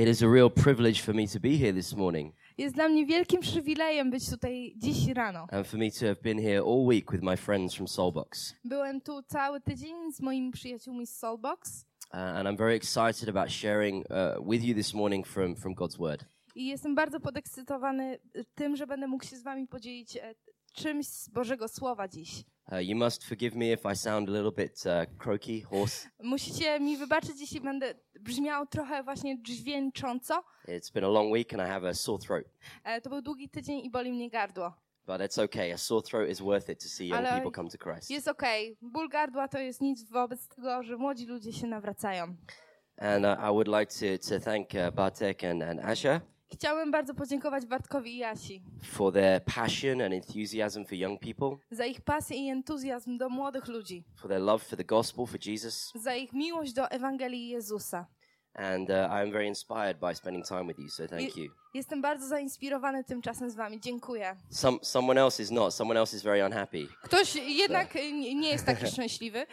It is a real privilege for me to be here this morning Jest dla mnie wielkim przywilejem być tutaj dziś rano. and for me to have been here all week with my friends from Soulbox. Byłem tu cały tydzień z moimi przyjaciółmi z Soulbox Uh, and I'm very excited about sharing uh, with you this morning from, from God's Word. i jestem bardzo podekscytowany y, tym, że będę mógł się z wami podzielić e, czymś z Bożego Słowa dziś. Uh, you must forgive me if I sound a little bit uh, croaky, hoarse. Musicie mi wybaczyć, jeśli będę brzmiał trochę właśnie dźwięcząco. It's been a long week and I have a sore throat. E, To był długi tydzień i boli mnie gardło. But it's okay. A sore throat is worth it to see young Ale people come to Christ. Jest okej. Ból gardła to jest nic wobec tego, że młodzi ludzie się nawracają. And uh, I would like to, to thank uh, Bartek and, and Asha Chciałem bardzo podziękować Bartkowi i Jasi for their passion and enthusiasm for young people, za ich pasję i entuzjazm do młodych ludzi, for their love for the gospel, for Jesus. za ich miłość do Ewangelii Jezusa. And uh, I'm very inspired by spending time with you, so thank you. Jestem bardzo zainspirowany tym czasem z wami. Dziękuję. Some, someone else is not. Someone else is very unhappy, Ktoś jednak nie jest taki szczęśliwy,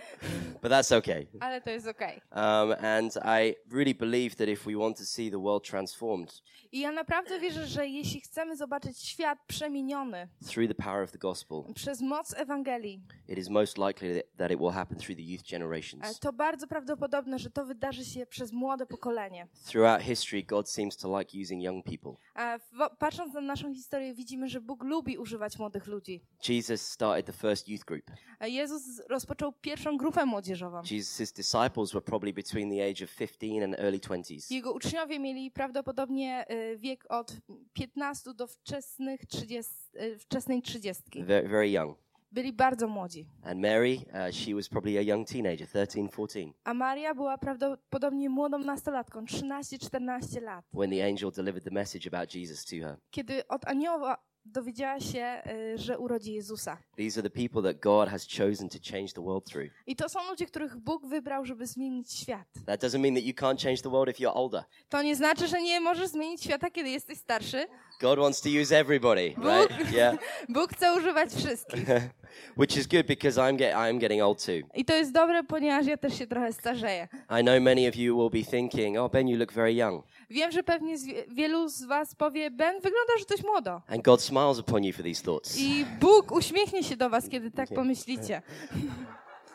but that's okay. ale to jest okej. Um, and I really believe that if we want to see the world transformed I ja naprawdę wierzę, że jeśli chcemy zobaczyć świat przemieniony through the power of the gospel, przez moc Ewangelii, it is most likely that, it will happen through the youth generations. to bardzo prawdopodobne, że to wydarzy się przez młode pokolenie. Throughout history, God seems to like using young people. A w- patrząc na naszą historię, widzimy, że Bóg lubi używać młodych ludzi. Jesus started the first youth group. A Jezus rozpoczął pierwszą grupę młodzieżową. Jesus' disciples were probably between the age of 15 and early 20s. Jego uczniowie mieli prawdopodobnie y, wiek od 15 do wczesnych 30, y, wczesnej 30. Very, very young. Byli bardzo młodzi. And Mary, uh, she was probably a young teenager, 13, 14, A Maria była prawdopodobnie młodą nastolatką, 13-14 lat. when the angel delivered the message about Jesus to her. Kiedy od anioła dowiedziała się, y, że urodzi Jezusa. These are the people that God has chosen to change the world through. I to są ludzie, których Bóg wybrał, żeby zmienić świat. That doesn't mean that you can't change the world if you're older. To nie znaczy, że nie możesz zmienić świata, kiedy jesteś starszy. God wants to use everybody, right? Yeah. Bóg chce używać wszystkich. Which is good because I'm, get, I'm getting old too. I to jest dobre, ponieważ ja też się trochę starzeję. I know many of you will be thinking, oh, Ben, you look very young. Wiem, że pewnie z wie- wielu z was powie, Ben, wyglądasz dość młodo. And God smiles upon you for these thoughts. I Bóg uśmiechnie się do was, kiedy tak pomyślicie.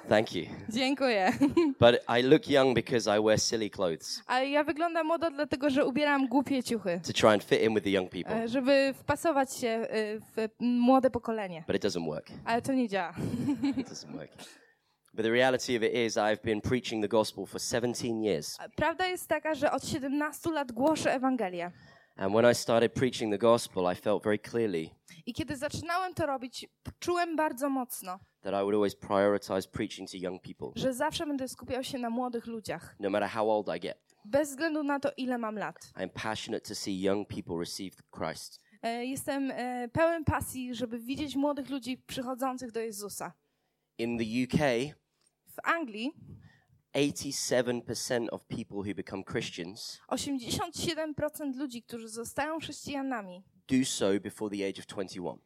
Thank you. Dziękuję. But I look young because I wear silly clothes Ale ja wyglądam młodo, dlatego że ubieram głupie ciuchy, to try and fit in with the young people. e, żeby wpasować się e, w młode pokolenie. But it doesn't work. Ale to nie działa. It doesn't work. But the reality of it is, I've been preaching the gospel for 17 years. Prawda jest taka, że od 17 lat głoszę Ewangelię. And when I started preaching the gospel, I felt very clearly I kiedy zaczynałem to robić, czułem bardzo mocno, that I would always prioritize preaching to young people, że zawsze będę skupiał się na młodych ludziach. no matter how old I get. Bez względu na to, ile mam lat. I'm passionate to see young people receive Christ. E, Jestem e, pełen pasji, żeby widzieć młodych ludzi przychodzących do Jezusa. In the UK, W Anglii 87% of people who become Christians 87% ludzi, którzy zostają chrześcijanami, do so before the age of 21.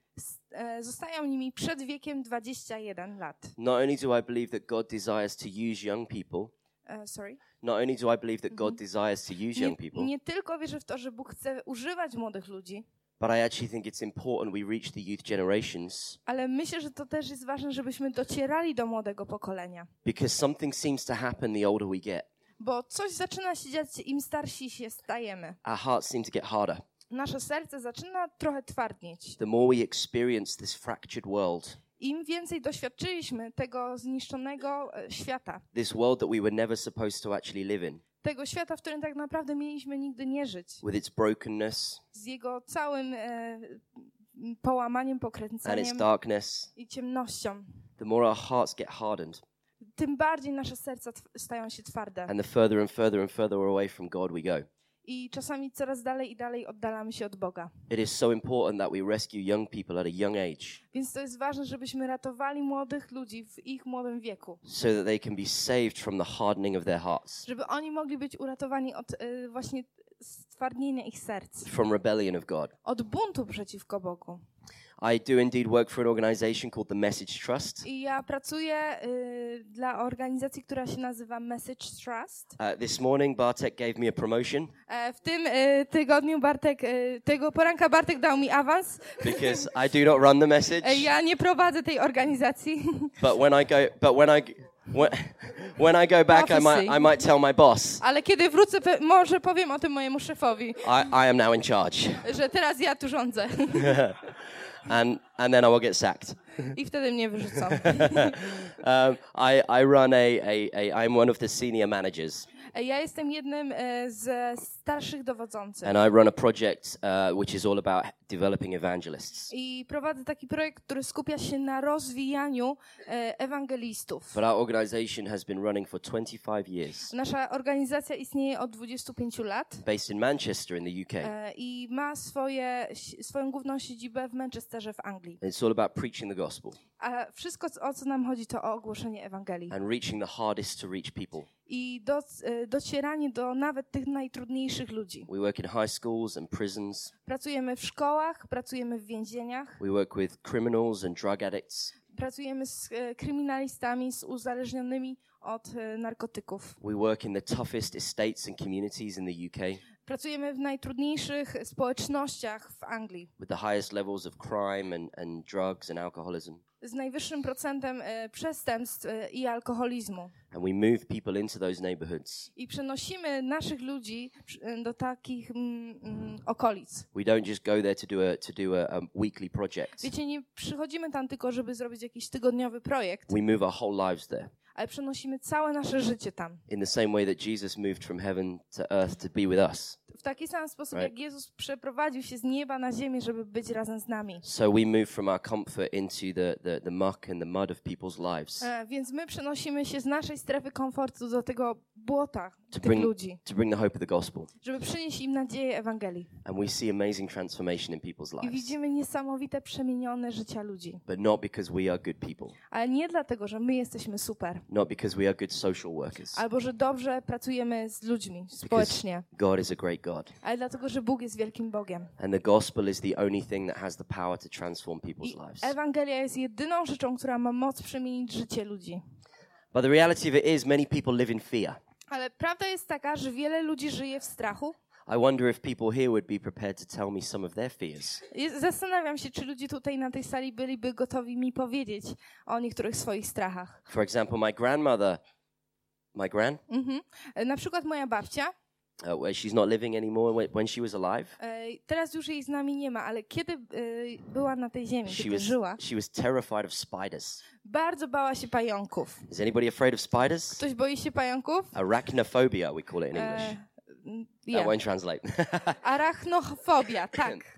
e, zostają nimi przed wiekiem 21 lat. Not only do I believe that God desires to use young people, E, Sorry. not only do I believe that God desires to use Nie, young people, nie tylko wierzę w to, że Bóg chce używać młodych ludzi, but I actually think it's important we reach the youth generations ale myślę, że to też jest ważne, żebyśmy docierali do młodego pokolenia. because something seems to happen the older we get. Bo coś zaczyna się dziać, im starsi się stajemy. Our hearts seem to get harder. Nasze serce zaczyna trochę twardnieć. The more we experience this fractured world, Im więcej doświadczyliśmy tego zniszczonego e, świata, this world that we were never supposed to actually live in, tego świata, w którym tak naprawdę mieliśmy nigdy nie żyć, with its brokenness z jego całym e, połamaniem, and its pokręceniem darkness, i ciemnością, the more our hearts get hardened. tym bardziej nasze serca stają się twarde. And the further and further and further away from God we go. I czasami coraz dalej i dalej oddalamy się od Boga. It is so important that we rescue young people at a young age Więc to jest ważne, żebyśmy ratowali młodych ludzi w ich młodym wieku. so that they can be saved from the hardening of their hearts. Żeby oni mogli być uratowani od e, właśnie stwardnienia ich serc, from rebellion of God. od buntu przeciwko Bogu. I do indeed work for an organization called the Message Trust. I ja pracuję y, dla organizacji, która się nazywa Message Trust. Uh, this morning, Bartek gave me a promotion E, w tym y, tygodniu Bartek, y, tego poranka Bartek dał mi awans. because I do not run the message. E, ja nie prowadzę tej organizacji, But when I go, but when I, when, when I go back, I might, I might tell my boss, ale kiedy wrócę, pe- może powiem o tym mojemu szefowi, I, I am now in charge, że teraz ja tu rządzę. and and then I will get sacked. I wtedy mnie wyrzucą. Um, I I run a, a, a I'm one of the senior managers, Ja jestem jednym e, ze starszych dowodzących. and I run a project uh, which is all about developing evangelists. I prowadzę taki projekt, który skupia się na rozwijaniu e, ewangelistów. But our organization has been running for 25 years, Nasza organizacja istnieje od 25 lat based in Manchester in the UK. i ma swoje, swoją główną siedzibę w Manchesterze w Anglii. It's all about preaching the gospel A wszystko, o co nam chodzi, to o ogłoszenie Ewangelii. and reaching the hardest to reach people. I do, e, docieranie do nawet tych najtrudniejszych ludzi. We work in high schools and prisons. Pracujemy w szkołach, pracujemy w więzieniach, We work with criminals and drug addicts. pracujemy z e, kryminalistami, z uzależnionymi od e, narkotyków. We work in the toughest estates and communities in the UK Pracujemy w najtrudniejszych społecznościach w Anglii. with the highest levels of crime and, and drugs and alcoholism. Z najwyższym procentem e, przestępstw e, i alkoholizmu. And we move people into those neighborhoods. I przenosimy naszych ludzi e, do takich mm, mm, okolic. We don't just go there to do a, to do a, a weekly project. Wiecie, nie przychodzimy tam tylko, żeby zrobić jakiś tygodniowy projekt, We move our whole lives there ale przenosimy całe nasze życie tam. in the same way that Jesus moved from heaven to earth to be with us. W taki sam sposób, jak Jezus przeprowadził się z nieba na ziemię, żeby być razem z nami. So we move from our comfort into the, the, the muck and the mud of people's lives E, Więc my przenosimy się z naszej strefy komfortu do tego błota to tych bring, ludzi, to bring the hope of the gospel. żeby przynieść im nadzieję Ewangelii. And we see amazing transformation in people's I lives. widzimy niesamowite przemienione życia ludzi. But not because we are good people, Ale nie dlatego, że my jesteśmy super, not because we are good social workers. albo że dobrze pracujemy z ludźmi społecznie, God is a great God. Ale dlatego, że Bóg jest wielkim Bogiem. And the gospel is the only thing that has the power to transform people's lives. Ewangelia jest jedyną rzeczą, która ma moc przemienić życie ludzi. But the reality of it is, many people live in fear. Ale prawda jest taka, że wiele ludzi żyje w strachu. I wonder if people here would be prepared to tell me some of their fears. Zastanawiam się, czy ludzie tutaj na tej sali byliby gotowi mi powiedzieć o niektórych swoich strachach. For example, my grandmother, my gran, Mhm. Na przykład moja babcia, uh, where she's not living anymore, when, when she was alive, e, teraz już jej z nami nie ma, ale kiedy e, była na tej ziemi, she was, żyła, she was terrified of spiders. bardzo bała się pająków. Is anybody afraid of spiders? Ktoś boi się pająków? Arachnophobia, we call it in English. E, mm, That won't translate. Arachnofobia, tak.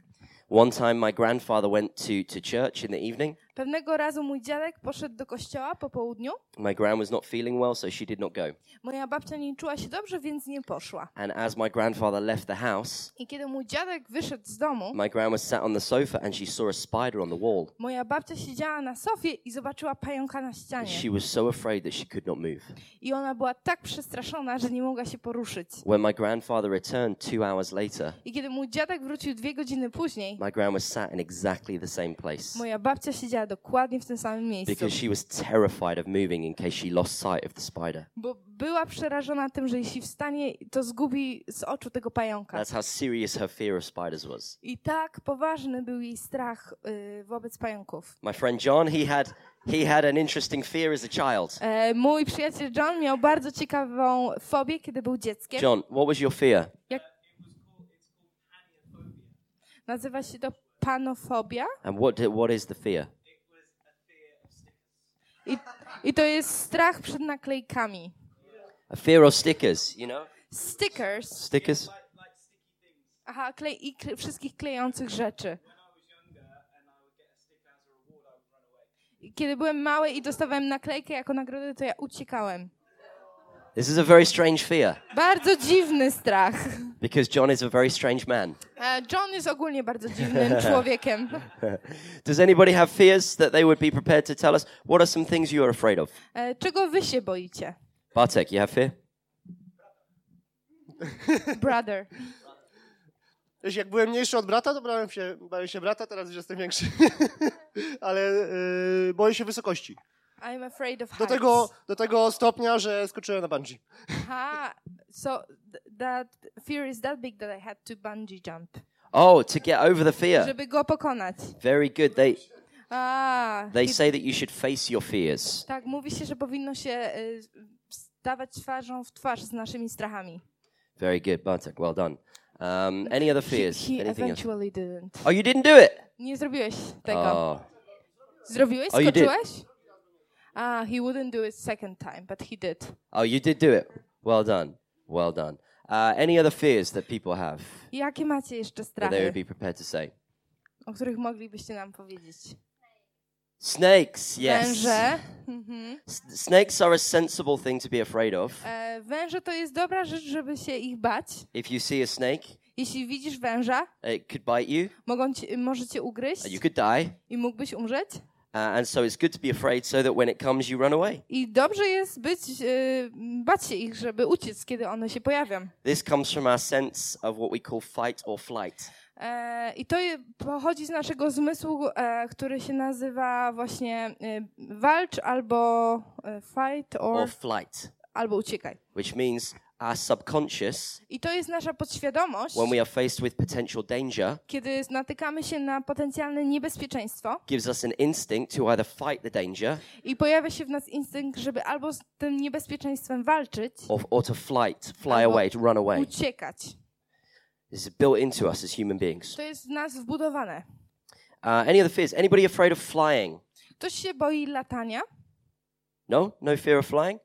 One time, my grandfather went to, to church in the evening. Pewnego razu mój dziadek poszedł do kościoła po południu. My gran was not feeling well, so she did not go. Moja babcia nie czuła się dobrze, więc nie poszła. And as my grandfather left the house, I kiedy mój dziadek wyszedł z domu, my gran was sat on the sofa and she saw a spider on the wall. moja babcia siedziała na sofie i zobaczyła pająka na ścianie. She was so afraid that she could not move. I ona była tak przestraszona, że nie mogła się poruszyć. When my grandfather returned two hours later, I kiedy mój dziadek wrócił dwie godziny później, my gran was sat in exactly the same place moja babcia siedziała dokładnie w tym samym miejscu. because she was terrified of moving in case she lost sight of the spider. Bo była przerażona tym, że jeśli wstanie, to zgubi z oczu tego pająka. That's how serious her fear of spiders was. I tak poważny był jej strach y, wobec pająków. My friend John, he had he had an interesting fear as a child. E, mój przyjaciel John miał bardzo ciekawą fobię, kiedy był dzieckiem. John, what was your fear? Jak... Nazywa się to panofobia. And what what is the fear? I, I to jest strach przed naklejkami. A fear of stickers, you know? Stickers. Stickers? Aha, klej, i kle, wszystkich klejących rzeczy. Kiedy byłem mały i dostawałem naklejkę jako nagrodę, to ja uciekałem. This is a very strange fear Bardzo dziwny strach. because John is a very strange man. E, John jest ogólnie bardzo dziwnym człowiekiem. Does anybody have fears that they would be prepared to tell us? What are some things you are afraid of? E, Czego wy się boicie? Bartek, you have fear? Brother. Wiesz, jak byłem mniejszy od brata, to bałem się, bałem się brata, teraz już jestem większy. Ale y, boję się wysokości. I'm afraid of Do tego, do tego stopnia, że skoczyłem na bungee. Aha, so th- that fear is that big that I had to bungee jump, Oh, to get over the fear. żeby go pokonać. Very good. They A, they he- say that you should face your fears. tak, mówi się, że powinno się y, stawać twarzą w twarz z naszymi strachami. Very good, Bartek. Well done. Um, any other He, fears? he Anything else? eventually didn't. Oh, you didn't do it. Nie zrobiłeś tego. Oh, Zrobiłeś? Oh, Ah, he wouldn't do it second time, but he did. oh, you did do it. Well done. Well done. Uh, any other fears that people have Jakie macie jeszcze that they would strachy, be prepared to say? o których moglibyście nam powiedzieć? Snakes. Yes. Węże. Mhm. S- snakes are a sensible thing to be afraid of. E, węże to jest dobra rzecz, żeby się ich bać. If you see a snake, Jeśli widzisz węża, it could bite you. mogą ci, może cię ugryźć and You could die. i mógłbyś umrzeć. And so it's good to be afraid so that when it comes, you run away. I dobrze jest być, e, bać się ich, żeby uciec, kiedy one się pojawią. This comes from our sense of what we call fight or flight. E, I to pochodzi z naszego zmysłu, e, który się nazywa właśnie e, walcz albo e, fight or, or flight, albo uciekaj. which means our subconscious, I to jest nasza podświadomość, when we are faced with potential danger, kiedy natykamy się na potencjalne niebezpieczeństwo gives us an instinct to either fight the danger i pojawia się w nas instynkt, żeby albo z tym niebezpieczeństwem walczyć, or, or to flight, fly Albo away, to run away. uciekać. This is built into us as human beings. To jest w nas wbudowane. Uh, any other fears? Anybody afraid of flying? Ktoś się boi latania? No? No fear of flying?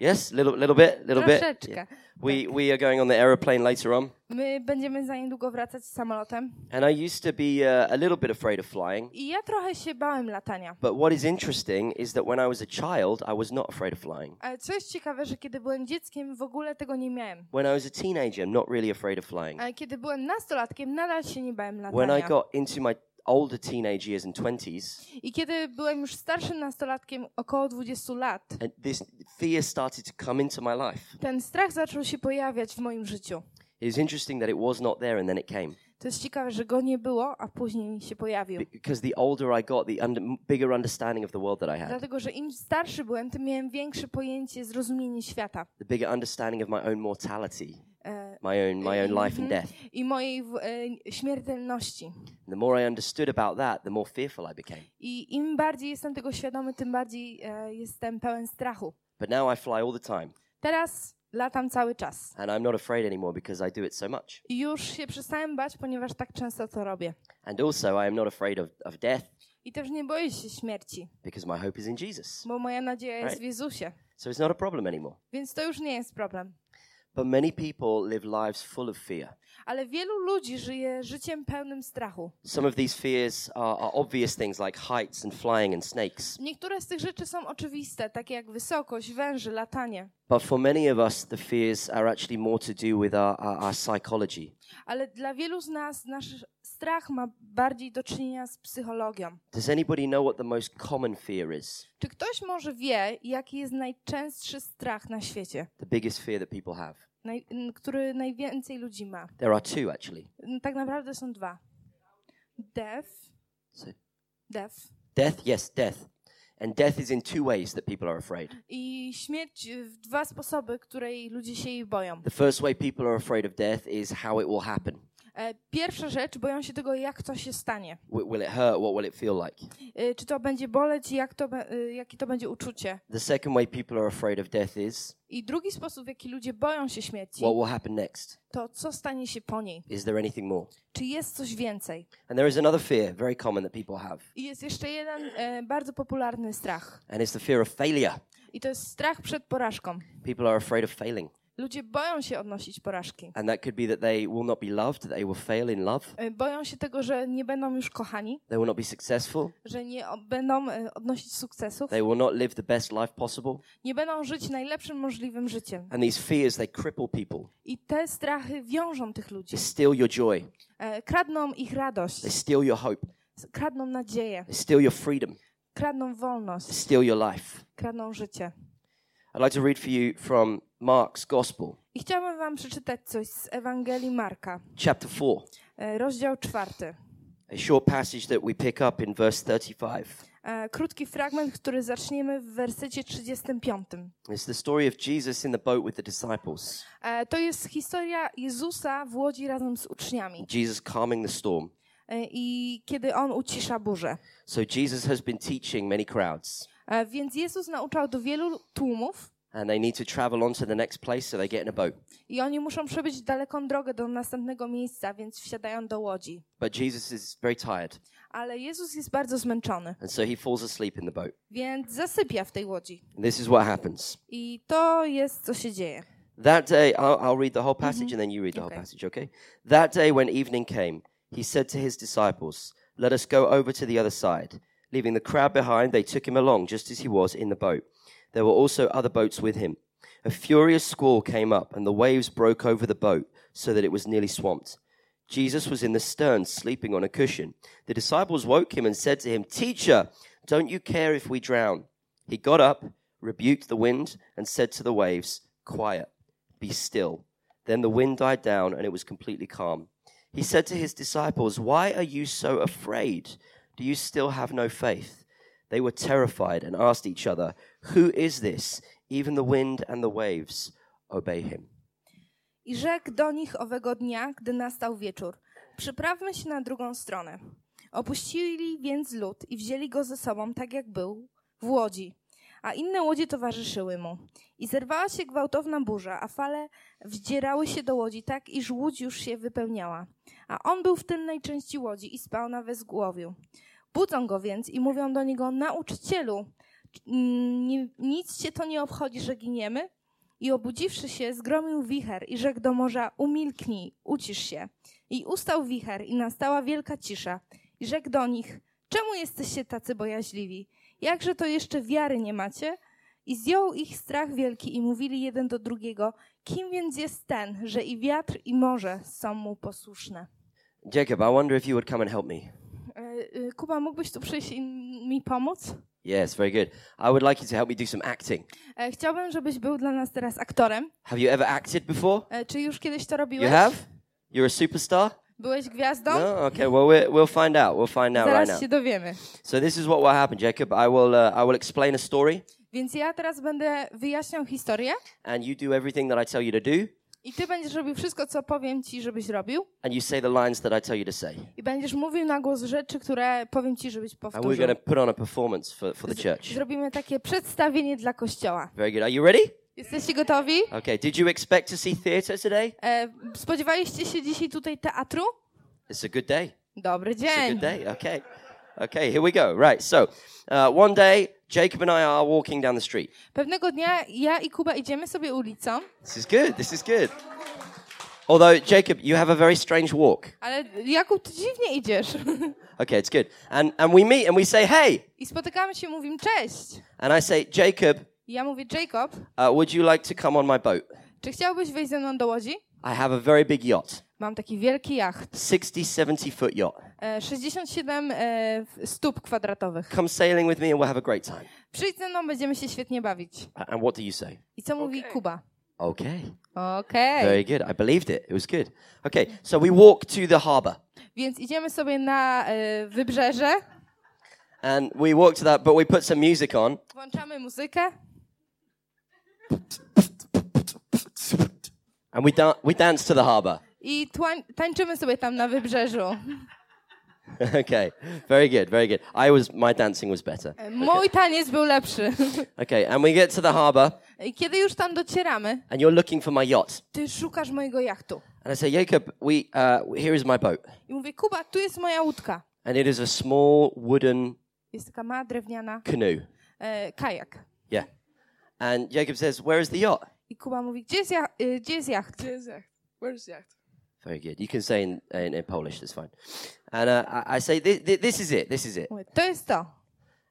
Yes? Little, little bit? Little bit? Troszeczkę. We, we are going on the aeroplane later on. My będziemy za niedługo wracać z samolotem. And I used to be uh, a little bit afraid of flying. I ja trochę się bałem latania. But what is interesting is that when I was a child, I was not afraid of flying. Ale co jest ciekawe, że kiedy byłem dzieckiem, w ogóle tego nie miałem. When I was a teenager, not really afraid of flying. Ale kiedy byłem nastolatkiem, nadal się nie bałem When I latania. got into my older teenage years and 20s, I kiedy byłem już starszym nastolatkiem, około 20 lat, and this fear started to come into my life. ten strach zaczął się pojawiać w moim życiu. It interesting that it was not there and then it came. To jest ciekawe, że go nie było, a później się pojawił. Because the older I got, the under, bigger understanding of the world that I had, Dlatego, że im starszy byłem, tym miałem większe pojęcie, zrozumienie świata. the bigger understanding of my own mortality, my own, my own life Mhm. and death. I mojej e, śmiertelności. The more I understood about that, the more fearful I became. I im bardziej jestem tego świadomy, tym bardziej e, jestem pełen strachu. But now I fly all the time, Teraz latam cały czas. and I'm not afraid anymore because I do it so much. I już się przestałem bać, ponieważ tak często to robię. And also, I am not afraid of, of death I też nie boję się śmierci, because my hope is in Jesus. bo moja nadzieja jest Right. w Jezusie. So it's not a problem anymore. Więc to już nie jest problem. But many people live lives full of fear. Ale wielu ludzi żyje życiem pełnym strachu. Some of these fears are, are obvious things like heights and flying and snakes. Niektóre z tych rzeczy są oczywiste, takie jak wysokość, węże, latanie. But for many of us, the fears are actually more to do with our, our, our psychology. Ale dla wielu z nas nasz strach ma bardziej do czynienia z psychologią. Does anybody know what the most common fear is? Czy ktoś może wie, jaki jest najczęstszy strach na świecie, The biggest fear that people have? naj, który najwięcej ludzi ma? There are two, actually. Tak naprawdę są dwa. Death, So, death death, yes, death. And death is in two ways that people are afraid. i śmierć w dwa sposoby, której ludzie się jej boją. The first way people are afraid of death is how it will happen. E, Pierwsza rzecz, boją się tego, jak to się stanie. Wi- Will it hurt? What will it feel like? E, Czy to będzie boleć, jak to, e, jakie to będzie uczucie. The second way people are afraid of death is I drugi sposób, w jaki ludzie boją się śmierci, what will happen next? to co stanie się po niej. Is there anything more? Czy jest coś więcej? And there is another fear, very common that people have, I jest jeszcze jeden e, bardzo popularny strach. and it's the fear of failure. I to jest strach przed porażką. People are afraid of failing, Ludzie boją się odnosić porażki. and that could be that they will not be loved, that they will fail in love, E, Boją się tego, że nie będą już kochani, they will not be successful, że nie będą e, odnosić sukcesów, they will not live the best life possible. nie będą żyć najlepszym możliwym życiem. And these fears, they cripple people. I te strachy wiążą tych ludzi. They steal your joy, E, Kradną ich radość, they steal your hope, kradną nadzieję, they steal your freedom, kradną wolność, they steal your life. kradną życie. I'd like to read for you from Mark's Gospel. I chciałabym wam przeczytać coś z Ewangelii Marka, chapter 4. e, rozdział czwarty. A short passage that we pick up in verse 35. E, Krótki fragment, który zaczniemy w wersecie 35. It's the story of Jesus in the boat with the disciples. E, To jest historia Jezusa w łodzi razem z uczniami. Jesus calming the storm. I kiedy on ucisza burzę. So Jesus has been teaching many crowds, Więc Jezus nauczał do wielu tłumów and they need to travel on to the next place, so they get in a boat. i oni muszą przebyć daleką drogę do następnego miejsca, więc wsiadają do łodzi. But Jesus is very tired, Ale Jezus jest bardzo zmęczony, and so he falls asleep in the boat. więc zasypia w tej łodzi. And this is what happens. I to jest, co się dzieje. That day, I'll, I'll read the whole passage and then you read the Okay. whole passage, okay? That day, when evening came, he said to his disciples, Let us go over to the other side. Leaving the crowd behind, they took him along just as he was in the boat. There were also other boats with him. A furious squall came up, and the waves broke over the boat so that it was nearly swamped. Jesus was in the stern, sleeping on a cushion. The disciples woke him and said to him, Teacher, don't you care if we drown? He got up, rebuked the wind, and said to the waves, Quiet, be still. Then the wind died down, and it was completely calm. He said to his disciples, Why are you so afraid? Do you still have no faith? They were terrified and asked each other, Who is this? Even the wind and the waves obey him. I rzekł do nich owego dnia, gdy nastał wieczór. Przyprawmy się na drugą stronę. Opuścili więc lud i wzięli go ze sobą, tak jak był, w łodzi. A inne łodzie towarzyszyły mu. I zerwała się gwałtowna burza, a fale wdzierały się do łodzi tak, iż łódź już się wypełniała. A on był w tylnej części łodzi i spał na wezgłowiu. Budzą go więc i mówią do niego, nauczycielu, ni- nic cię to nie obchodzi, że giniemy? I obudziwszy się, zgromił wicher i rzekł do morza, umilknij, ucisz się. I ustał wicher i nastała wielka cisza. I rzekł do nich, czemu jesteście tacy bojaźliwi? Jakże to jeszcze wiary nie macie? I zdjął ich strach wielki i mówili jeden do drugiego, kim więc jest ten, że i wiatr i morze są mu posłuszne. Jacob, I wonder if you would come and help me. E, e, Kuba, mógłbyś tu przyjść i mi pomóc? Yes, very good. I would like you to help me do some acting. E, Chciałbym, żebyś był dla nas teraz aktorem. Have you ever acted before? E, Czy już kiedyś to You robiłeś? have? You're a superstar? Byłeś gwiazdą? No? Okay, well, we're, we'll find out. We'll find out right Zaraz now. się dowiemy. So this is what will happen, Jacob. I will, uh, I will explain a story, Więc ja teraz będę wyjaśniał historię and you do everything that I tell you to do, i ty będziesz robił wszystko, co powiem ci, żebyś robił. and you say the lines that I tell you to say. I będziesz mówił na głos rzeczy, które powiem ci, żebyś And we're powtórzył. going to put on a performance for, for the church. Zrobimy takie przedstawienie dla kościoła. Very good. Are you ready? Jesteście gotowi? Okay. Did you expect to see theatre today? E, spodziewaliście się dzisiaj tutaj teatru? It's a good day. Dobry dzień. It's a good day. Okay. Okay, here we go. Right. So, uh, one day, Jacob and I are walking down the street. Pewnego dnia ja i Kuba idziemy sobie ulicą, This is good. This is good. Although, Jacob, you have a very strange walk. ale Jakub, ty dziwnie idziesz. Okay, it's good. And, and we meet and we say, hey. I spotykamy się, mówimy cześć. And I say, Jacob, ja mówię, Jacob, uh, would you like to come on my boat? czy chciałbyś wejść ze mną do łodzi? I have a very big yacht, Mam taki wielki jacht. 60, 70 foot yacht. E, 67 e, stóp kwadratowych. Come sailing with me and we'll have a great time. Przyjdź ze mną, będziemy się świetnie bawić. And what do you say? I co mówi Kuba? Okay. Okej. Very good. I believed it. It was good. Okay, so we walk to the harbor. Więc idziemy sobie na e, wybrzeże, And we walk to that, but we put some music on. włączamy muzykę And we, da- we dance to the harbor. i tłań- tańczymy sobie tam na wybrzeżu. okay, very good, very good. I was, my dancing was better. E, Mój taniec był lepszy. Okay, and we get to the harbor, I kiedy już tam docieramy, and you're looking for my yacht. ty szukasz mojego jachtu. And I say, Jacob, we, uh, here is my boat. I mówię, Kuba, tu jest moja łódka. And it is a small wooden Jest taka mała drewniana canoe. e, kajak. Yeah. And Jacob says, Where is the yacht? I Kuba mówi, gdzie jest, ja- gdzie jest jacht? Gdzie jest jacht? Where's jacht? Very good. You can say in, in, in Polish, that's fine. And uh, I, I say, this, this is it, this is it. Mówię, to jest to.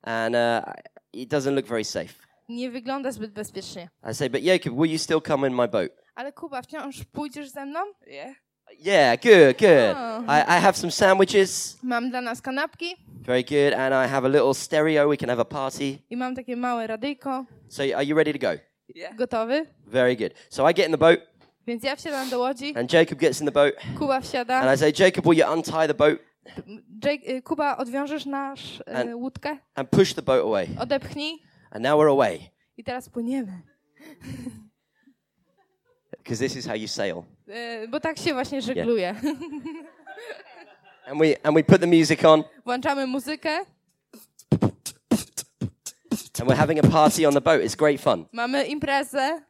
And uh, it doesn't look very safe. Nie wygląda zbyt bezpiecznie. I say, But Jacob, will you still come in my boat? Ale Kuba, wciąż pójdziesz ze mną? Yeah. Yeah, good, good. Oh. I, I have some sandwiches. Mam dla nas kanapki Very good. And I have a little stereo. We can have a party. i mam takie małe radyjko. So, are you ready to go? Yeah. Gotowy? Very good. So, I get in the boat. Więc ja wsiadam do łodzi, and Jacob gets in the boat, Kuba and wsiada. I say, Jacob, will you untie the boat Jake, y, Kuba, odwiążesz nasz y, And- łódkę? and push the boat away? Odepchnij And now we're away, i teraz płyniemy. because this is how you sail. Y, Bo tak się właśnie żegluje. And we and we put the music on, Włączamy muzykę, and we're having a party on the boat. It's great fun. mamy imprezę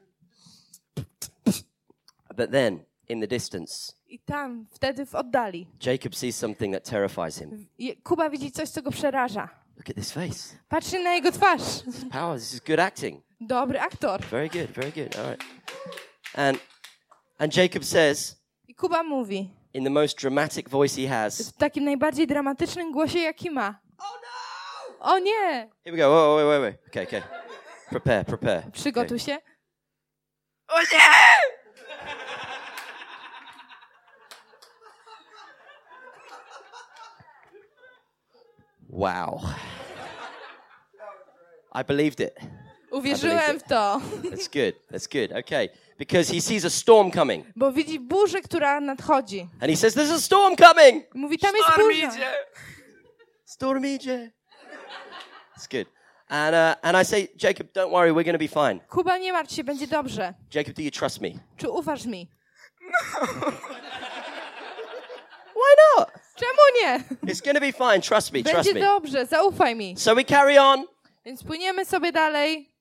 But then, in the distance, i tam, wtedy w oddali, Jacob sees something that terrifies him. je- Kuba widzi coś, co go przeraża. Look at this face. Patrzy na jego twarz. Power. This is good acting. Dobry aktor. Very good. Very good. All right. And and Jacob says, I Kuba mówi in the most dramatic voice he has, w takim najbardziej dramatycznym głosie, jaki ma. O nie! Here we go. Whoa, wait, wait, wait. Okay, okay. Prepare, prepare. Okay. Przygotuj się. Wow. I believed it. Uwierzyłem w to, That's good. That's good. Okay. Because he sees a storm coming. bo widzi burzę, która nadchodzi. And he says, There's a storm coming. Mówi, tam jest burza. Storm idzie. It's good. And, uh, and I say, Jacob, don't worry, we're going to be fine. Kuba, nie martw się, będzie dobrze. Jacob, do you trust me? Czy ufasz mi? Why not? Czemu nie? It's going to be fine. Trust me. Trust Będzie me. dobrze, zaufaj mi. So we carry on. Więc płyniemy sobie dalej.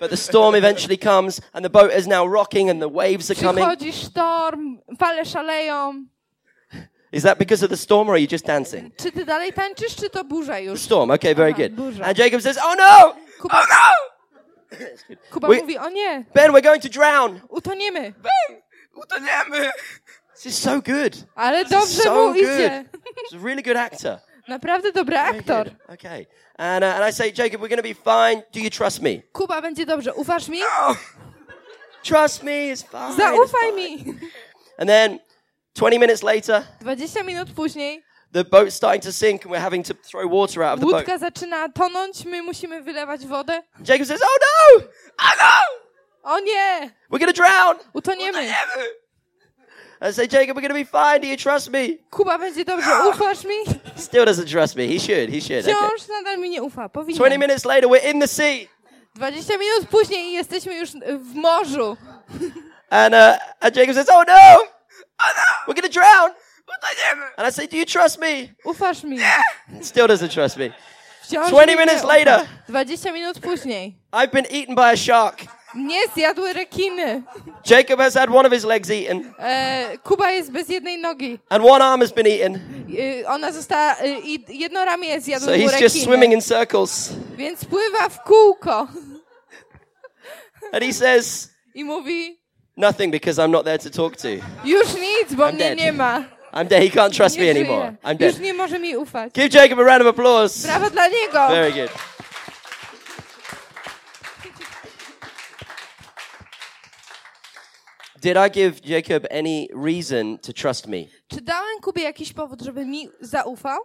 But the storm eventually comes, and the boat is now rocking, and the waves are coming. Przychodzi sztorm, fale szaleją. Is that because of the storm, or are you just dancing? Czy ty dalej tańczysz, czy to burza już? Storm. Okay, very Aha, good. burza. And Jacob says, "Oh no! Kuba, oh, Kuba We- mówi, o nie, Ben, we're going to drown." utoniemy. Utoniemy. This is so good. Ale dobrze so mu good. idzie. He's a really good actor. Naprawdę dobry aktor. good. Okay. And, uh, and I say, Jacob, we're going to be fine. Do you trust me? Kuba, będzie dobrze. Ufasz mi? Trust me. It's fine. it's Zaufaj fine." mi. And then, 20 minutes later, 20 minut później the boat's starting to sink, and we're having to throw water out of the boat. łódka zaczyna tonąć, my musimy wylewać wodę. Jacob says, "Oh no! Oh no! O nie, We're going to drown." utoniemy. I say, Jacob, we're going to be fine. Do you trust me? Kuba, będzie dobrze. Ufasz mi? Still doesn't trust me. He should. He should. Okay. Wciąż nadal mi nie ufa. 20 Powinien. minutes later, we're in the sea. 20 minut później i jesteśmy już w morzu. And, uh, and Jacob says, Oh no! Oh no! We're going to drown. And I say, Do you trust me? Ufasz mi. Still doesn't trust me. Wciąż 20 mi nie minutes ufa. later. 20 minut później. I've been eaten by a shark. Nie zjadły rekiny. Jacob has had one of his legs eaten, E, Kuba jest bez jednej nogi. and one arm has been eaten. E, ona została, e, jedno ramię So mu he's just swimming in circles. Więc pływa w kółko. And he says, I mówi, Nothing because I'm not there to talk to. już nic, bo I'm mnie dead. nie ma. I'm dead. He can't trust me Nie anymore. I'm Już dead. nie może mi ufać. Give Jacob a round of applause. Brawo dla niego. Very good. Did I give Jacob any reason to trust me? Czy dałem Kubie jakiś powód, żeby mi zaufał?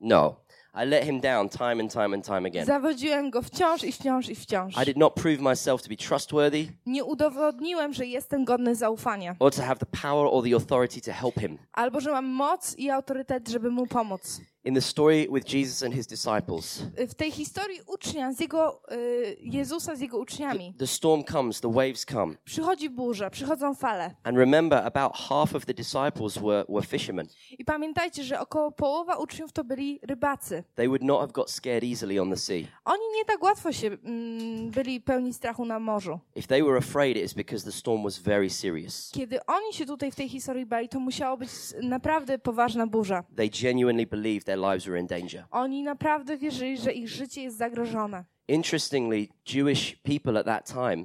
No. I let him down time and time and time again. Zawodziłem go wciąż i wciąż i wciąż. I did not prove myself to be trustworthy Nie udowodniłem, że jestem godny zaufania. or to have the power or the authority to help him. Albo, że mam moc i autorytet, żeby mu pomóc. In the story with Jesus and his disciples, W tej historii ucznia z jego, y, Jezusa z jego uczniami the storm comes, the waves come. przychodzi burza, przychodzą fale. And remember, about half of the disciples were, were fishermen. I pamiętajcie, że około połowa uczniów to byli rybacy. They would not have got scared easily on the sea. Oni nie tak łatwo się mm, byli pełni strachu na morzu. If they were afraid, it is because the storm was very serious. Kiedy oni się tutaj w tej historii bali, to musiało być naprawdę poważna burza. They genuinely believed their lives were in danger. Oni naprawdę wierzyli, że ich życie jest zagrożone. Interestingly, Jewish people at that time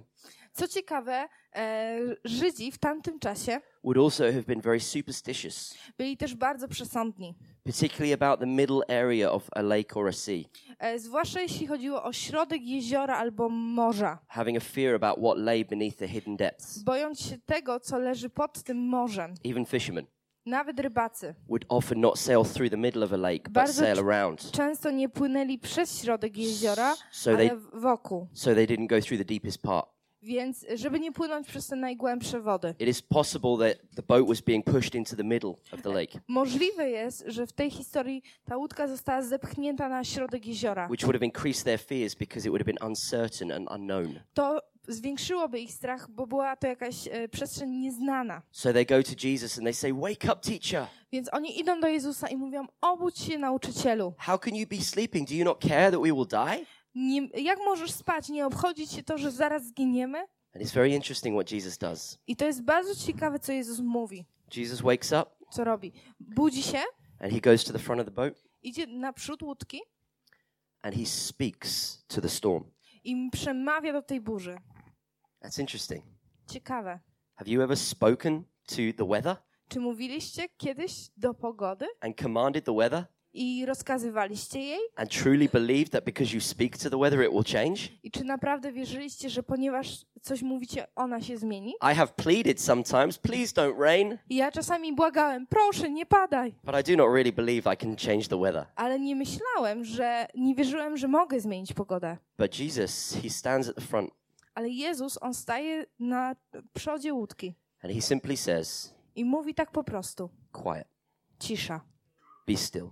Co ciekawe, e, Żydzi w tamtym czasie would also have been very superstitious, byli też bardzo przesądni. particularly about the middle area of a lake or a sea, E, zwłaszcza jeśli chodziło o środek jeziora albo morza. having a fear about what lay beneath the hidden depths. Bojąc się tego, co leży pod tym morzem. Even fishermen Nawet rybacy would often not sail through the middle of a lake, but Bardzo sail around, często nie płynęli przez środek jeziora, so ale they wokół, so they didn't go through the deepest part. Więc, żeby nie płynąć przez te najgłębsze wody. It is possible that the boat was being pushed into the middle of the lake, Możliwe jest, że w tej historii ta łódka została zepchnięta na środek jeziora. which would have increased their fears because it would have been uncertain and unknown. To zwiększyłoby ich strach, bo była to jakaś e, przestrzeń nieznana. So they go to Jesus and they say, Wake up, teacher. Więc oni idą do Jezusa i mówią: Obudź się, nauczycielu. How can you be sleeping? Do you not care that we will die? Nie, jak możesz spać? Nie obchodzi cię to, że zaraz zginiemy? And it's very interesting what Jesus does. I to jest bardzo ciekawe, co Jezus mówi. Jesus wakes up Co robi? Budzi się, and he goes to the front of the boat idzie naprzód łódki and he speaks to the storm. i przemawia do tej burzy. That's interesting. Ciekawe. Have you ever spoken to the weather Czy mówiliście kiedyś do pogody and commanded the weather i rozkazywaliście jej? and truly believed that because you speak to the weather, it will change? I czy naprawdę wierzyliście, że ponieważ coś mówicie, ona się zmieni? I have pleaded sometimes, please don't rain, I ja czasami błagałem, proszę, nie padaj. but I do not really believe I can change the weather. Ale nie myślałem, że nie wierzyłem, że mogę zmienić pogodę. But Jesus, he stands at the front Ale Jezus, on staje na przodzie łódki and he simply says, i mówi tak po prostu: Quiet, cisza, be still.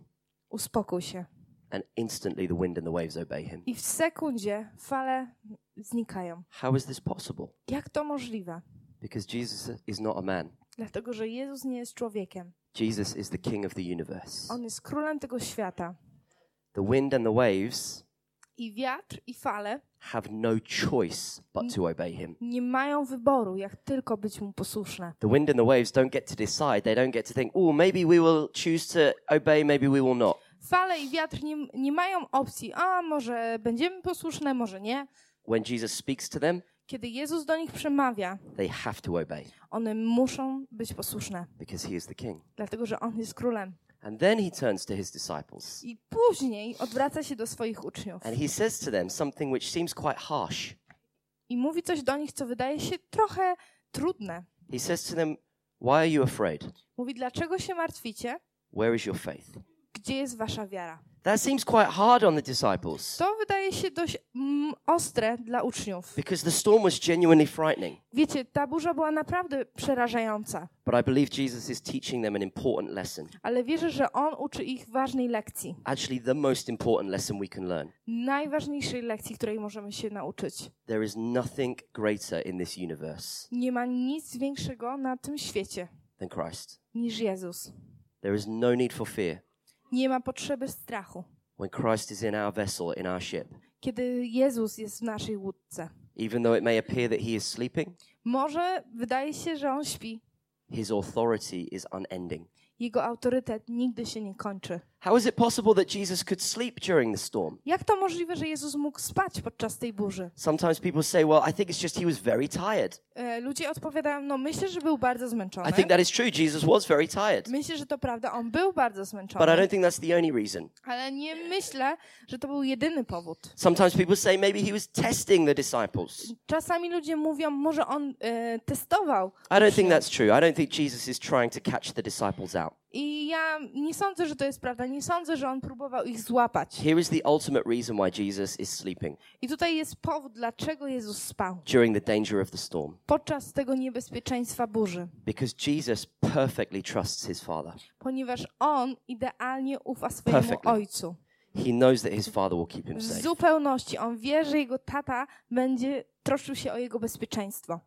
uspokój się. And instantly the wind and the waves obey him. I w sekundzie fale znikają. How is this possible? Jak to możliwe? Because Jesus is not a man. Dlatego, że Jezus nie jest człowiekiem. Jesus is the king of the universe. On jest królem tego świata. The wind and the waves I wiatr i fale have no choice but to obey him. nie mają wyboru, jak tylko być mu posłuszne. The wind and the waves don't get to decide. They don't get to think, oh, maybe we will choose to obey, maybe we will not. Fale i wiatr nie, nie mają opcji, a może będziemy posłuszne, może nie. When Jesus speaks to them, Kiedy Jezus do nich przemawia, they have to obey one muszą być posłuszne, because he is the king. dlatego że On jest królem. And then he turns to his disciples I później odwraca się do swoich uczniów and he says to them something which seems quite harsh. i mówi coś do nich, co wydaje się trochę trudne. He says to them, Why are you afraid? Mówi, dlaczego się martwicie? Where is your faith? Gdzie jest wasza wiara? That seems quite hard on the disciples To wydaje się dość mm, ostre dla uczniów. because the storm was genuinely frightening. Wiecie, ta burza była naprawdę przerażająca, But I believe Jesus is teaching them an important lesson. ale wierzę, że On uczy ich ważnej lekcji. Actually, the most important lesson we can learn. Najważniejszej lekcji, której możemy się nauczyć. There is nothing greater in this universe Nie ma nic większego na tym świecie than Christ. niż Jezus. There is no need for fear Nie ma potrzeby strachu. when Christ is in our vessel, in our ship. Kiedy Jezus jest w naszej łódce. Even though it may appear that he is sleeping, Może wydaje się, że On śpi. his authority is unending. Jego autorytet nigdy się nie kończy. How is it possible that Jesus could sleep during the storm? Jak to możliwe, że Jezus mógł spać podczas tej burzy? Sometimes people say, well, I think it's just he was very tired. E, ludzie odpowiadają, no myślę, że był bardzo zmęczony. I think that is true. Jesus was very tired. Myślę, że to prawda, on był bardzo But I zmęczony. don't think that's the only reason. Ale nie myślę, że to był jedyny powód. Sometimes people say maybe he was testing the disciples. Czasami ludzie mówią, może on e, testował. I don't think that's true. I don't think Jesus is trying to catch the disciples out. I ja nie sądzę, że to jest prawda. Nie sądzę, że on próbował ich złapać. Here is the ultimate reason why Jesus is sleeping I tutaj jest powód, dlaczego Jezus spał during the danger of the storm. podczas tego niebezpieczeństwa burzy. Because Jesus perfectly trusts his Father. Ponieważ on idealnie ufa swojemu Perfectly. ojcu. He knows that his Father will keep him W safe. zupełności. On wie, że jego tata będzie troszczył się o jego bezpieczeństwo.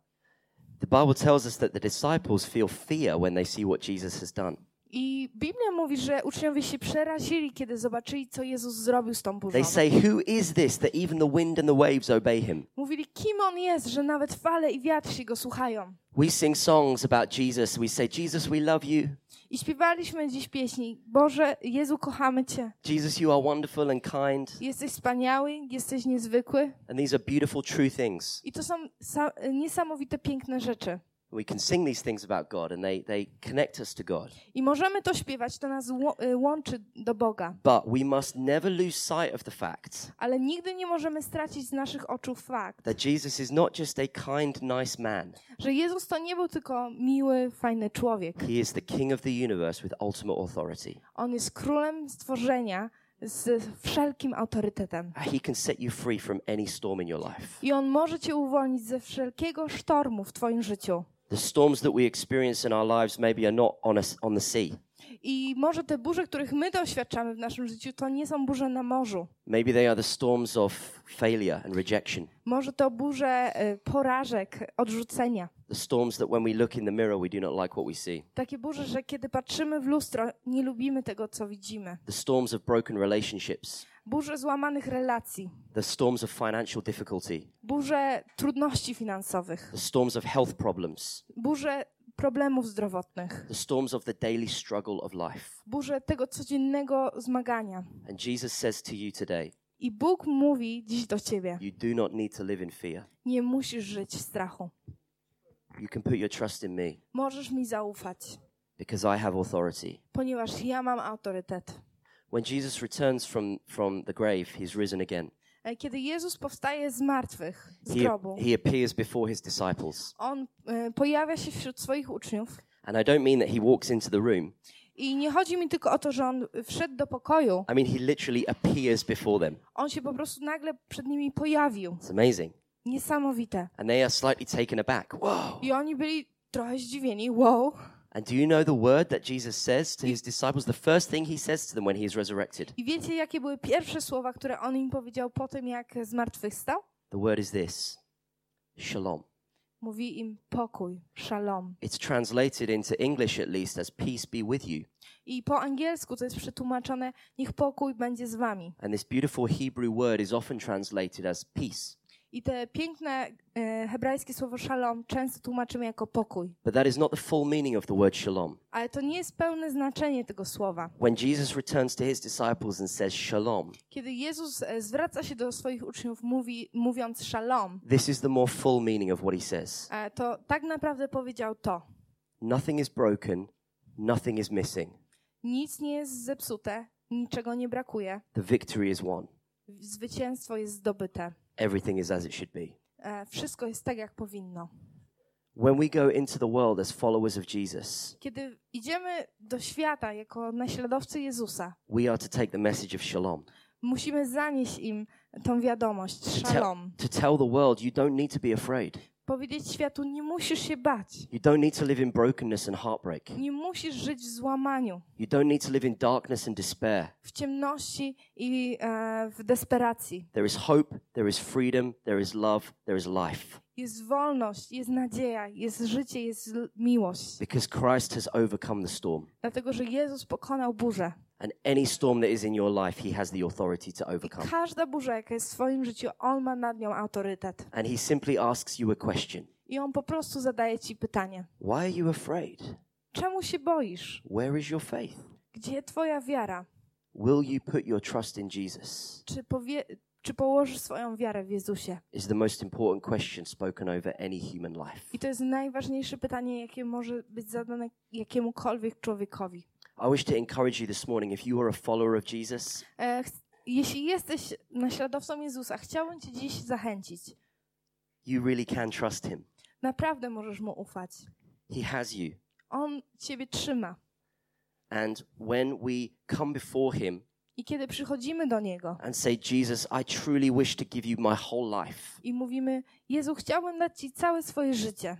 The Bible tells us that the disciples feel fear when they see what Jesus has done. I Biblia mówi, że uczniowie się przerazili, kiedy zobaczyli, co Jezus zrobił z tą burzą. They say, Who is this that even the wind and the waves obey him? Mówili, kim on jest, że nawet fale i wiatr się go słuchają. We sing songs about Jesus. We say, Jesus, we love you. I śpiewaliśmy dziś pieśni. Boże, Jezu, kochamy Cię. Jesus, you are wonderful and kind. Jesteś wspaniały, jesteś niezwykły. And these are beautiful, true things. I to są sa- niesamowite, piękne rzeczy. We can sing these things about God and they, they connect us to God. I możemy to śpiewać, to nas y, łączy do Boga. But we must never lose sight of the fact Ale nigdy nie możemy stracić z naszych oczu fakt, that Jesus is not just a kind, nice man. że Jezus to nie był tylko miły, fajny człowiek. He is the king of the universe with ultimate authority. On jest królem stworzenia z wszelkim autorytetem. He can set you free from any storm in your life. I On może cię uwolnić ze wszelkiego sztormu w twoim życiu. The storms that we experience in our lives maybe are not on, a, on the sea. I może te burze, których my doświadczamy w naszym życiu, to nie są burze na morzu. Maybe they are the storms of failure and rejection. Może to burze y, porażek, odrzucenia. The storms that when we look in the mirror, we do not like what we see. Takie burze, że kiedy patrzymy w lustro, nie lubimy tego, co widzimy. The storms of broken relationships. Burze złamanych relacji, The storms of financial difficulty. burze trudności finansowych, The storms of health problems. burze problemów zdrowotnych, The storms of the daily struggle of life. burze tego codziennego zmagania. And Jesus says to you today, I Bóg mówi dziś do ciebie: you do not need to live in fear. Nie musisz żyć w strachu. You can put your trust in me Możesz mi zaufać, because I have authority. ponieważ ja mam autorytet. When Jesus returns from, from the grave, he's risen again. E, Kiedy Jezus powstaje z martwych, z He, grobu, he appears before his disciples. on e, pojawia się wśród swoich uczniów. And I don't mean that he walks into the room. I nie chodzi mi tylko o to, że on wszedł do pokoju. I mean, he literally appears before them. On się po prostu nagle przed nimi pojawił. It's amazing. Niesamowite. And they are slightly taken aback. Whoa. I oni byli trochę zdziwieni. Wow. And do you know the word that Jesus says to his disciples? The first thing he says to them when he is resurrected? I wiecie, jakie były pierwsze słowa, które on im powiedział po tym, jak zmartwychwstał? The word is this Shalom. Mówi im pokój, shalom. It's translated into English at least as peace be with you. I po angielsku to jest przetłumaczone, niech pokój będzie z wami. And this beautiful Hebrew word is often translated as peace. I te piękne e, hebrajskie słowo shalom często tłumaczymy jako pokój. But that is not the full meaning of the word shalom. Ale to nie jest pełne znaczenie tego słowa. When Jesus returns to his disciples and says shalom, Kiedy Jezus e, zwraca się do swoich uczniów, mówi, mówiąc shalom, this is the more full meaning of what he says. e, to tak naprawdę powiedział to. Nothing is broken, nothing is missing. Nic nie jest zepsute, niczego nie brakuje. The victory is won. Zwycięstwo jest zdobyte. Everything is as it should be. E, Wszystko jest tak, jak powinno. When we go into the world as followers of Jesus, Kiedy idziemy do świata jako naśladowcy Jezusa, we are to take the message of shalom. musimy zanieść im tą wiadomość, To szalom. to tell the world you don't need to be afraid. Powiedzieć światu, nie musisz się bać. You don't need to live in brokenness and heartbreak. Nie musisz żyć w złamaniu, You don't need to live in darkness and despair. w ciemności i e, w desperacji. There is hope, there is freedom, there is love, there is life. Jest wolność, jest nadzieja, jest życie, jest miłość. Because Christ has overcome the storm. Dlatego, że Jezus pokonał burzę. And any storm that is in your life, He has the authority to I overcome. każda burza, jaka jest w Twoim życiu, On ma nad nią autorytet. And He simply asks you a question I On po prostu zadaje Ci pytanie. Why are you afraid? Czemu się boisz? Where is your faith? Gdzie Twoja wiara? Will you put your trust in Jesus? Czy, powie, czy położysz swoją wiarę w Jezusie? Is the most important question spoken over any human life. I to jest najważniejsze pytanie, jakie może być zadane jakiemukolwiek człowiekowi. I wish to encourage you this morning if you are a follower of Jesus, E, ch- jeśli jesteś naśladowcą Jezusa, chciałbym Cię dziś zachęcić. you really can trust Him. Naprawdę możesz Mu ufać. He has you. On Ciebie trzyma. And when we come before Him I kiedy przychodzimy do Niego and say, Jesus, I truly wish to give you my whole life, i mówimy, Jezu, chciałbym dać Ci całe swoje życie,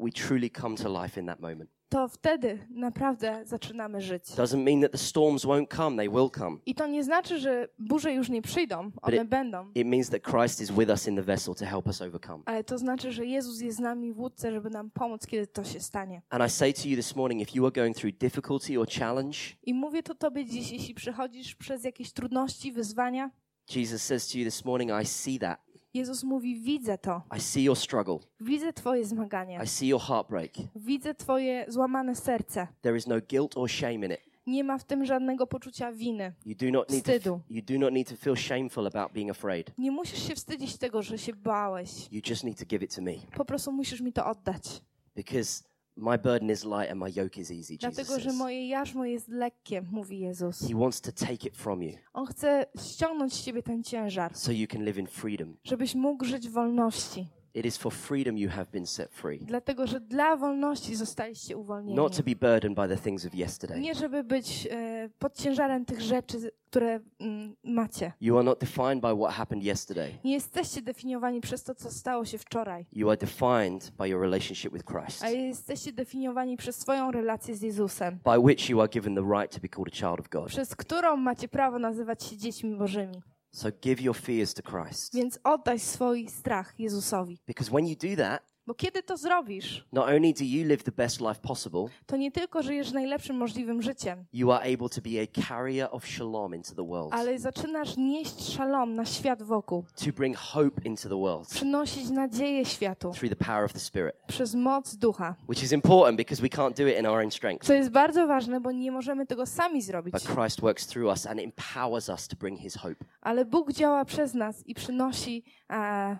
we truly come to life in that moment. To wtedy naprawdę zaczynamy żyć. Doesn't mean that the storms won't come, they will come. I to nie znaczy, że burze już nie przyjdą, one it- będą. It means that Christ is with us in the vessel to help us overcome. Ale to znaczy, że Jezus jest z nami w łódce, żeby nam pomóc, kiedy to się stanie. And I say to you this morning, if you are going through difficulty or challenge, I mówię to Tobie dziś, jeśli przechodzisz przez jakieś trudności, wyzwania, Jesus says to you this morning, I see that. Jezus mówi, widzę to, I see your struggle. widzę Twoje zmagania, I see your heartbreak. widzę Twoje złamane serce. There is no guilt or shame in it. Nie ma w tym żadnego poczucia winy. You do not need to, Wstydu. you do not need to feel shameful about being afraid. Nie musisz się wstydzić tego, że się bałeś. You just need to give it to me Po prostu musisz mi to oddać. because my burden is light and my yoke is easy. Jesus Dlatego, że says. moje jarzmo jest lekkie, mówi Jezus. He wants to take it from you On chce ściągnąć z ciebie ten ciężar, so you can live in freedom. żebyś mógł żyć w wolności. It is for freedom you have been set free, Dlatego, że dla wolności zostaliście uwolnieni. not to be burdened by the things of yesterday. Nie, żeby być e, pod ciężarem tych rzeczy, które mm, macie. You are not defined by what happened yesterday. Nie jesteście definiowani przez to, co stało się wczoraj, You are defined by your relationship with Christ, ale jesteście definiowani przez swoją relację z Jezusem, by which you are given the right to be called a child of God. przez którą macie prawo nazywać się dziećmi Bożymi. So give your fears to Christ. Więc oddaj swój strach Jezusowi. Because when you do that, Bo kiedy to zrobisz, not only do you live the best life possible, to nie tylko żyjesz najlepszym możliwym życiem, you are able to be a carrier of shalom into the world, ale zaczynasz nieść szalom na świat wokół, to bring hope into the world przynosić nadzieję światu through the power of the Spirit, przez moc ducha. which is important because we can't do it in our own strength. Co jest bardzo ważne, bo nie możemy tego sami zrobić, But Christ works through us and empowers us to bring his hope. ale Bóg działa przez nas i przynosi e,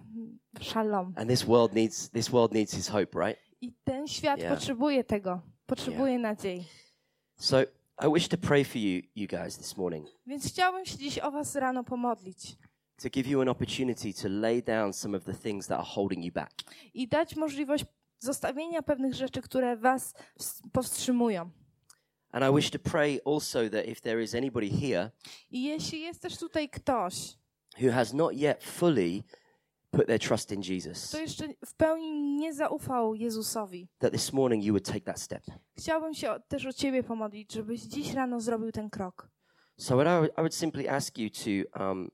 szalom. And this world needs this world needs his hope, right? I ten świat Yeah. potrzebuje tego, potrzebuje nadziei. So I wish to pray for you, you guys, this morning, Więc chciałbym się dziś o was rano pomodlić to give you an opportunity to lay down some of the things that are holding you back. i dać możliwość zostawienia pewnych rzeczy, które was ws- powstrzymują. And I wish to pray also that if there is anybody here I jeśli jest też tutaj ktoś, who has not yet fully put their trust in Jesus, kto jeszcze w pełni nie zaufał Jezusowi, that this morning you would take that step. chciałbym się o- też o ciebie pomodlić, żebyś dziś rano zrobił ten krok. So what I would, I would simply ask you to, um,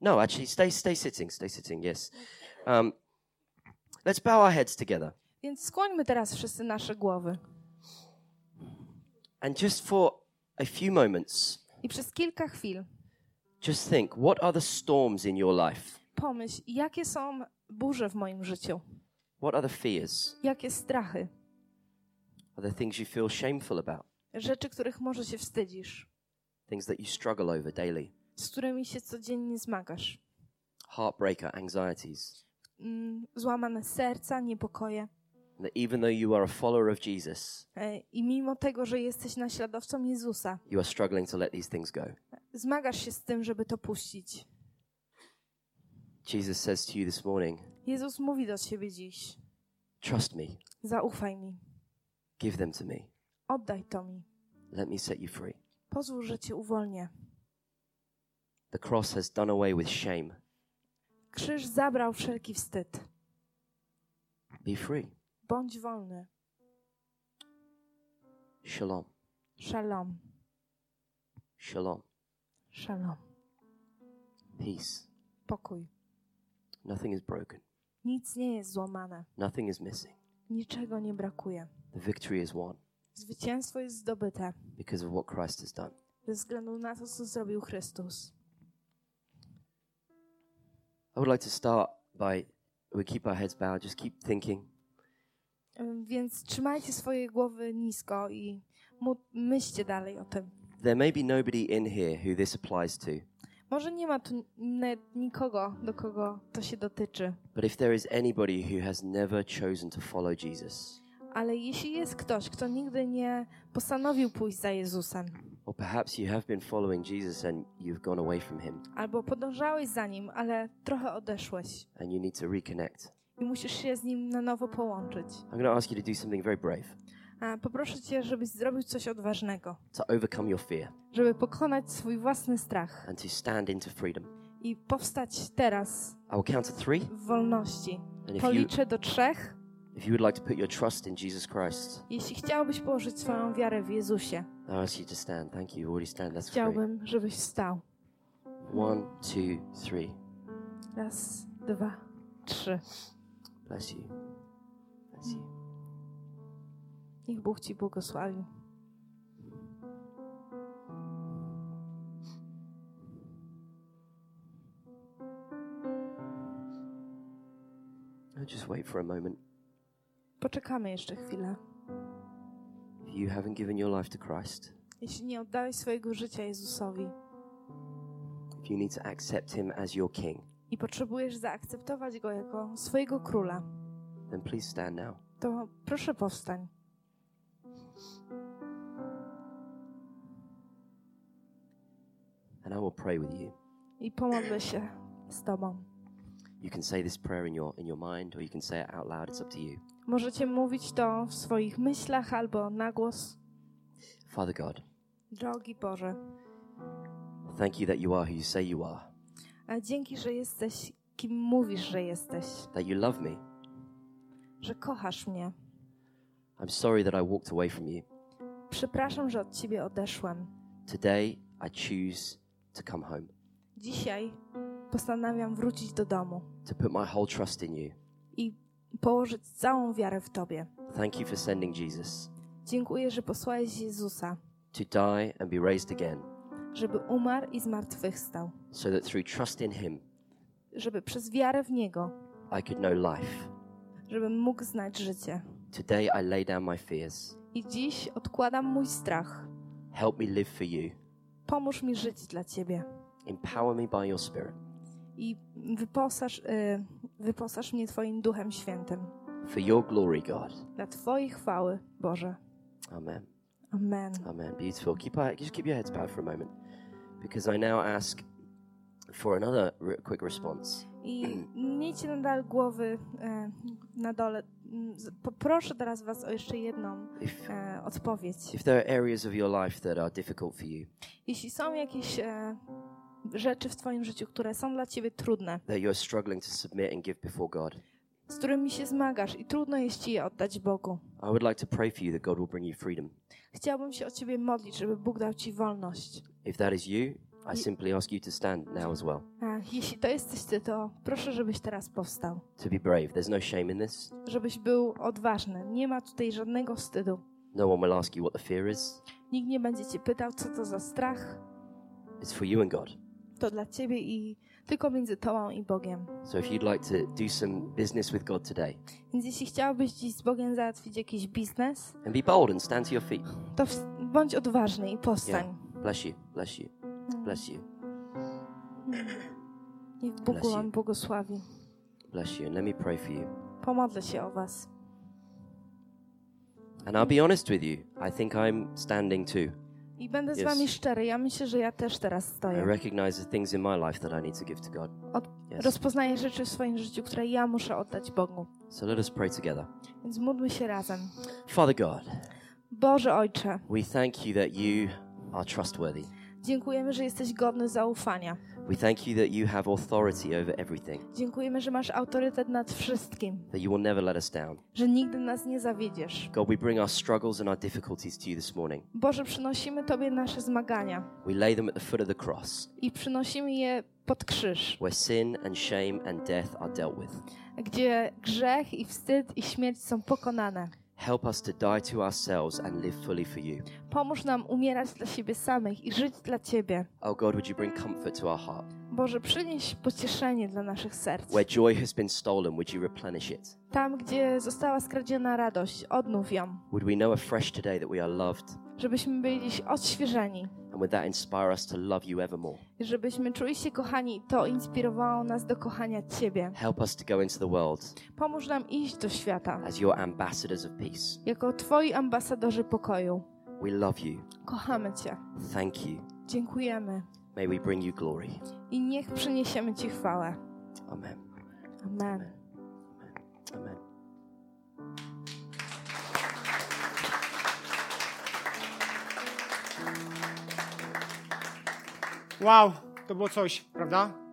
no, actually, stay, stay sitting, stay sitting. Yes. Um, let's bow our heads together, Więc skłońmy teraz wszyscy nasze głowy. and just for a few moments, I przez kilka chwil just think: what are the storms in your life? Pomyśl, jakie są burze w moim życiu, What are the fears? jakie strachy, Are there things you feel shameful about? rzeczy, których może się wstydzisz, Things that you struggle over daily? z którymi się codziennie zmagasz. Heartbreaker, anxieties. Mm, Złamane serca, niepokoje. That even though you are a follower of Jesus, E, I mimo tego, że jesteś naśladowcą Jezusa, you are struggling to let these things go. zmagasz się z tym, żeby to puścić. Jesus says to you this morning, Jezus mówi do ciebie dziś: Trust me, Zaufaj mi, give them to me, oddaj to mi, let me set you free. pozwól, że cię uwolnię. The cross has done away with shame. Krzyż zabrał wszelki wstyd. Be free. Bądź wolny. Shalom. Szalom, Shalom. szalom, Peace. pokój. Nothing is broken. Nic nie jest złamane, Nothing is missing. niczego nie brakuje. The victory is won Zwycięstwo jest zdobyte because of what Christ has done. ze względu na to, co zrobił Chrystus. I would like to start by we keep our heads bowed, just keep thinking. Ym, Więc trzymajcie swoje głowy nisko i mu- myślcie dalej o tym. There may be nobody in here who this applies to, Może nie ma tu nikogo, do kogo to się dotyczy, but if there is anybody who has never chosen to follow Jesus, ale jeśli jest ktoś, kto nigdy nie postanowił pójść za Jezusem, or perhaps you have been following Jesus and you've gone away from him albo podążałeś za nim, ale trochę odeszłeś and you need to reconnect, i musisz się z nim na nowo połączyć, I'm going to ask you to do something very brave poproszę cię, żebyś zrobił coś odważnego, to overcome your fear żeby pokonać swój własny strach and to stand into freedom. i powstać teraz I will count to three. w wolności. And if you, Policzę do trzech. if you would like to put your trust in Jesus Christ, Jeśli chciałbyś położyć swoją wiarę w Jezusie, I ask you to stand. Thank you. You already stand. That's chciałbym, żebyś wstał. One, two, three. Raz, dwa, trzy. Bless you. Bless you. Niech Bóg ci błogosławi. Just wait for a moment. Poczekamy jeszcze chwilę. If you haven't given your life to Christ, Jeśli nie oddałeś swojego życia Jezusowi if you need to accept Him as your King, i potrzebujesz zaakceptować Go jako swojego króla, then please stand now. to proszę powstań. And I will pray with you. I pomodlę się z Tobą. You can say this prayer in your in your mind or you can say it out loud. It's up to you. Możecie mówić to w swoich myślach albo na głos. Father God, Drogi Boże, thank you that you are who you say you are. a dzięki, że jesteś kim mówisz, że jesteś, That you love me. że kochasz mnie. I'm sorry that I walked away from you. Przepraszam, że od Ciebie odeszłem. Today I choose to come home. Dzisiaj postanawiam wrócić do domu To put my whole trust in you. i położyć całą wiarę w Tobie. Thank you for sending Jesus Dziękuję, że posłałeś Jezusa, to die and be raised again żeby umarł i zmartwychwstał, so that through trust in him żeby przez wiarę w Niego, I could know life. żebym mógł znać życie. Today I lay down my fears. I dziś odkładam mój strach. Help me live for you. Pomóż mi żyć dla Ciebie Empower me by your spirit i wyposaż, y, wyposaż mnie Twoim Duchem Świętym. for your glory, God. Dla Twojej chwały, Boże. Amen. Amen. Amen. Beautiful. Keep our, just keep your heads bowed for a moment, because I now ask for another quick response. I miejcie nadal głowy e, na dole. Mm, Poproszę teraz Was o jeszcze jedną e, odpowiedź. if there are areas of your life that are difficult for you, Jeśli są jakieś e, rzeczy w Twoim życiu, które są dla Ciebie trudne, that you're struggling to submit and give before God, z którymi się zmagasz i trudno jest Ci je oddać Bogu, I would like to pray for you that God will bring you freedom. chciałbym się o Ciebie modlić, żeby Bóg dał Ci wolność. If that is you, I simply ask you to stand now as well. A jeśli to jesteś Ty, to proszę, żebyś teraz powstał. To be brave. There's no shame in this. Żebyś był odważny. Nie ma tutaj żadnego wstydu. No one will ask you what the fear is. Nikt nie będzie Cię pytał, co to za strach. It's for you and God. To dla Ciebie i tylko między Tobą i Bogiem. So if you'd like to do some business with God today, Więc jeśli chciałbyś dziś z Bogiem załatwić jakiś biznes, and be bold and stand to your feet. to bądź odważny i powstań. Yeah. Bless you. Bless you. Bless you. Niech Bóg Bless you. Wam błogosławi. Bless you. And let me pray for you. Pomodlę się o Was. And I'll be honest with you. I think I'm standing too. I będę z Yes. Wami szczery. Ja myślę, że ja też teraz I stoję. recognize the things in my life that I need to give to God. Od, Yes. rozpoznaję rzeczy w swoim życiu, które ja muszę oddać Bogu. So let us pray together. Więc módlmy się razem. Father God, Boże Ojcze, we thank you that you are trustworthy. Dziękujemy, że jesteś godny zaufania. We thank you that you have authority over everything, Dziękujemy, że masz autorytet nad wszystkim, that you will never let us down. że nigdy nas nie zawiedziesz. God, we bring our struggles and our difficulties to you this morning. Boże, przynosimy Tobie nasze zmagania We lay them at the foot of the cross, i przynosimy je pod krzyż, where sin and shame and death are dealt with. gdzie grzech i wstyd i śmierć są pokonane. Help us to die to ourselves and live fully for you. Pomóż nam umierać dla siebie samych i żyć dla Ciebie. Oh God, would you bring comfort to our heart? Boże, przynieś pocieszenie dla naszych serc. Where joy has been stolen, would you replenish it? Tam, gdzie została skradziona radość, odnów ją, Would we know afresh today that we are loved? żebyśmy byli odświeżeni, And would that inspire us to love you evermore? żebyśmy czuli się kochani. To inspirowało nas do kochania Ciebie. Help us to go into the world Pomóż nam iść do świata as your ambassadors of peace. jako Twoi ambasadorzy pokoju. We love you. Kochamy Cię. Thank you. Dziękujemy May we bring you glory. i niech przyniesiemy Ci chwałę. Amen. Amen. Amen. Wow, to było coś, prawda?